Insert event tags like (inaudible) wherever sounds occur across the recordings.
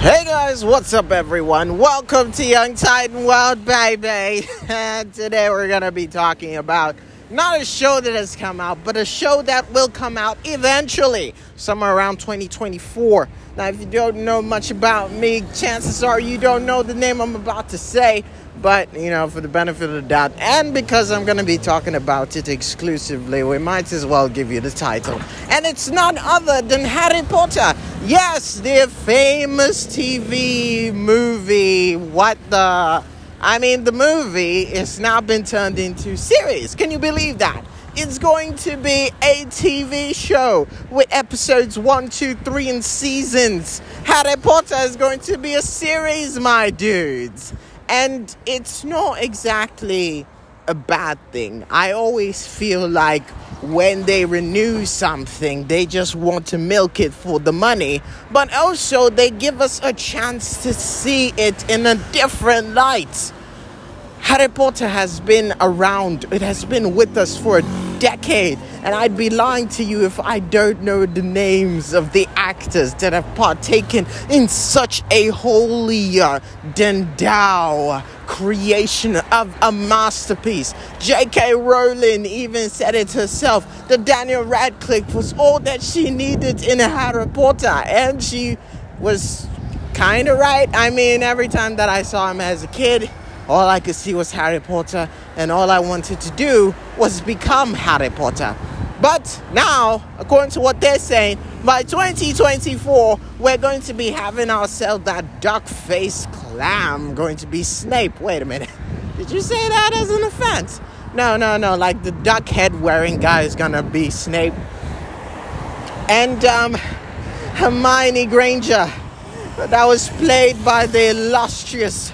Hey guys, what's up everyone? Welcome to Young Titan World, baby. And (laughs) today we're gonna be talking about not a show that has come out, but a show that will come out eventually, somewhere around 2024. Now, if you don't know much about me, chances are you don't know the name I'm about to say, but you know, for the benefit of the doubt, and because I'm gonna be talking about it exclusively, we might as well give you the title. And it's none other than Harry Potter. Yes, the famous TV movie. What the? I mean, the movie is now been turned into series. Can you believe that? It's going to be a TV show with episodes one, two, three, and seasons. Harry Potter is going to be a series, my dudes. And it's not exactly a bad thing. I always feel like when they renew something, they just want to milk it for the money, but also they give us a chance to see it in a different light. Harry Potter has been around, it has been with us for a decade, and I'd be lying to you if I don't know the names of the actors that have partaken in such a holier than thou creation of a masterpiece. J.K. Rowling even said it herself that Daniel Radcliffe was all that she needed in a Harry Potter, and she was kind of right. I mean, every time that I saw him as a kid, all I could see was Harry Potter, and all I wanted to do was become Harry Potter. But now, according to what they're saying, by 2024, we're going to be having ourselves that duck faced clam going to be Snape. Wait a minute. (laughs) Did you say that as an offense? No, no, no. Like the duck head wearing guy is gonna be Snape. And um, Hermione Granger, that was played by the illustrious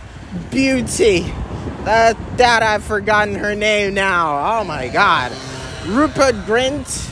beauty. That, that I've forgotten her name now. Oh my god. Rupert Grint.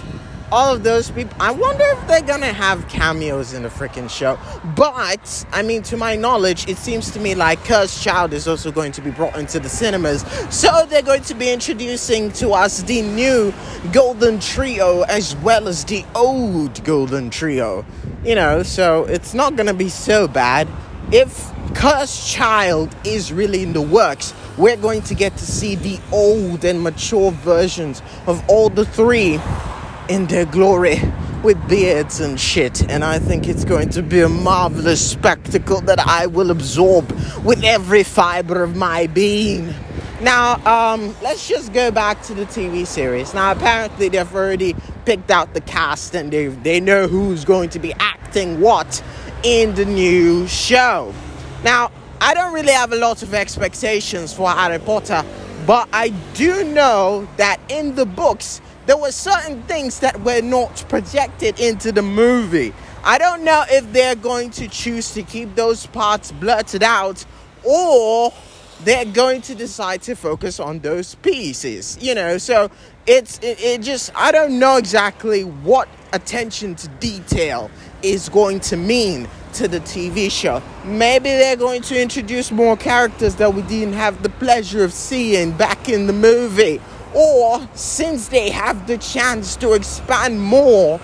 All of those people. I wonder if they're gonna have cameos in the freaking show. But, I mean, to my knowledge, it seems to me like Cursed Child is also going to be brought into the cinemas. So they're going to be introducing to us the new Golden Trio as well as the old Golden Trio. You know, so it's not gonna be so bad. If Cursed Child is really in the works, we're going to get to see the old and mature versions of all the three in their glory with beards and shit. And I think it's going to be a marvelous spectacle that I will absorb with every fiber of my being. Now, um, let's just go back to the TV series. Now, apparently, they've already picked out the cast and they, they know who's going to be acting what in the new show. Now, I don't really have a lot of expectations for Harry Potter, but I do know that in the books, there were certain things that were not projected into the movie. I don't know if they're going to choose to keep those parts blurted out or they're going to decide to focus on those pieces, you know. So it's it, it just I don't know exactly what attention to detail is going to mean to the TV show. Maybe they're going to introduce more characters that we didn't have the pleasure of seeing back in the movie. Or since they have the chance to expand more,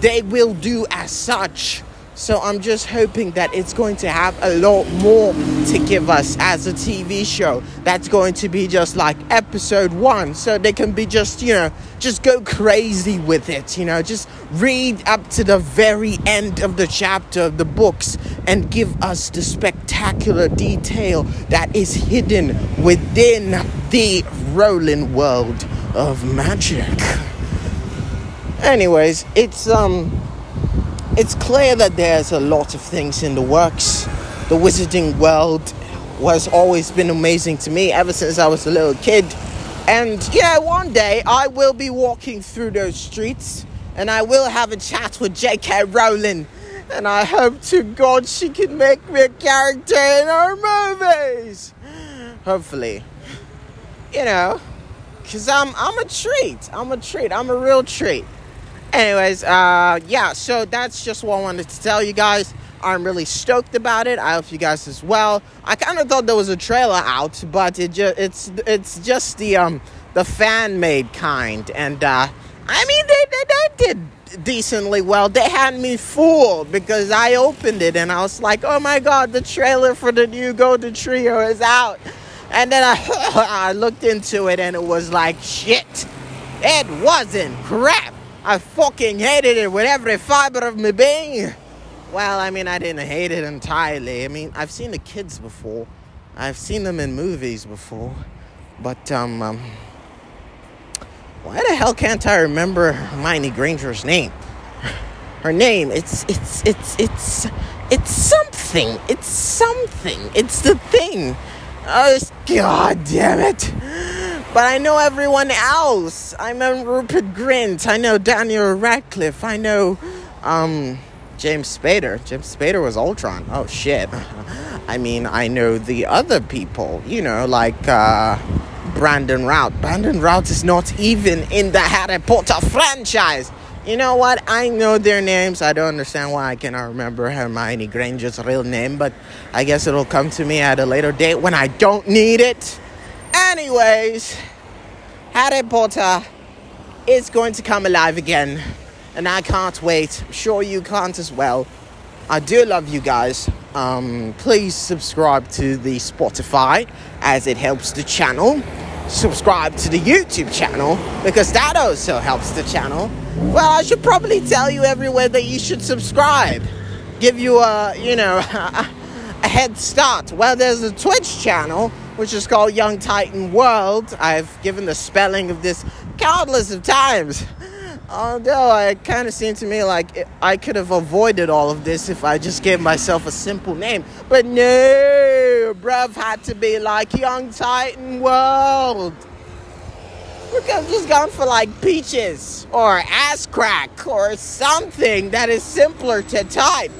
they will do as such. So I'm just hoping that it's going to have a lot more to give us as a TV show. That's going to be just like episode one. So they can be just, you know, just go crazy with it, you know, just read up to the very end of the chapter of the books and give us the spectacular detail that is hidden within the rolling world of magic. Anyways, it's um it's clear that there's a lot of things in the works. The wizarding world has always been amazing to me ever since I was a little kid. And yeah, one day I will be walking through those streets and I will have a chat with J.K. Rowling. And I hope to God she can make me a character in her movies. Hopefully. You know, because I'm, I'm a treat. I'm a treat. I'm a real treat. Anyways, uh, yeah, so that's just what I wanted to tell you guys. I'm really stoked about it. I hope you guys as well. I kind of thought there was a trailer out, but it just it's it's just the um the fan made kind, and uh, I mean they, they they did decently well. They had me fooled because I opened it and I was like, oh my god, the trailer for the new Golden Trio is out. And then I, (laughs) I looked into it and it was like shit. It wasn't crap. I fucking hated it with every fiber of my being. Well, I mean, I didn't hate it entirely. I mean, I've seen the kids before. I've seen them in movies before. But, um, um why the hell can't I remember Hermione Granger's name? Her name, it's, it's, it's, it's, it's something. It's something. It's the thing. Oh, God damn it. But I know everyone else. I know Rupert Grint. I know Daniel Radcliffe. I know, um, James Spader. James Spader was Ultron. Oh shit. (laughs) I mean, I know the other people, you know, like uh, Brandon Routh. Brandon Routh is not even in the Harry Potter franchise. You know what? I know their names. I don't understand why I cannot remember Hermione Granger's real name, but I guess it'll come to me at a later date when I don't need it. Anyways, Harry Potter is going to come alive again and I can't wait. I'm sure you can't as well. I do love you guys. Um, please subscribe to the Spotify as it helps the channel. Subscribe to the YouTube channel because that also helps the channel. Well, I should probably tell you everywhere that you should subscribe. Give you a, you know, (laughs) a head start. Well, there's a Twitch channel which is called Young Titan World. I've given the spelling of this countless of times. Although it kind of seemed to me like I could have avoided all of this if I just gave myself a simple name. But no, bruv had to be like Young Titan World. We could have just gone for like peaches or ass crack or something that is simpler to type.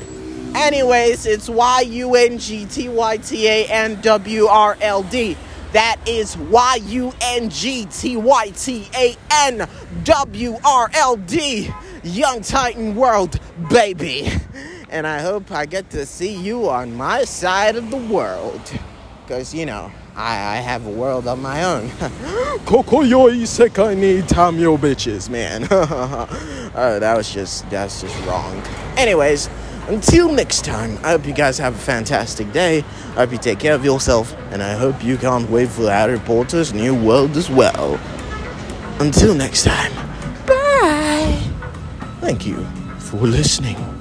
Anyways, it's Y U N G T Y T A N W R L D. That is Y U N G T Y T A N W R L D. Young Titan World, baby. And I hope I get to see you on my side of the world. Because, you know, I, I have a world of my own. (laughs) Kokoyoi sekai ni tamyo bitches, man. uh, (laughs) that was just, that's just wrong. Anyways, until next time, I hope you guys have a fantastic day. I hope you take care of yourself, and I hope you can't wait for Harry Potter's new world as well. Until next time, bye. Thank you for listening.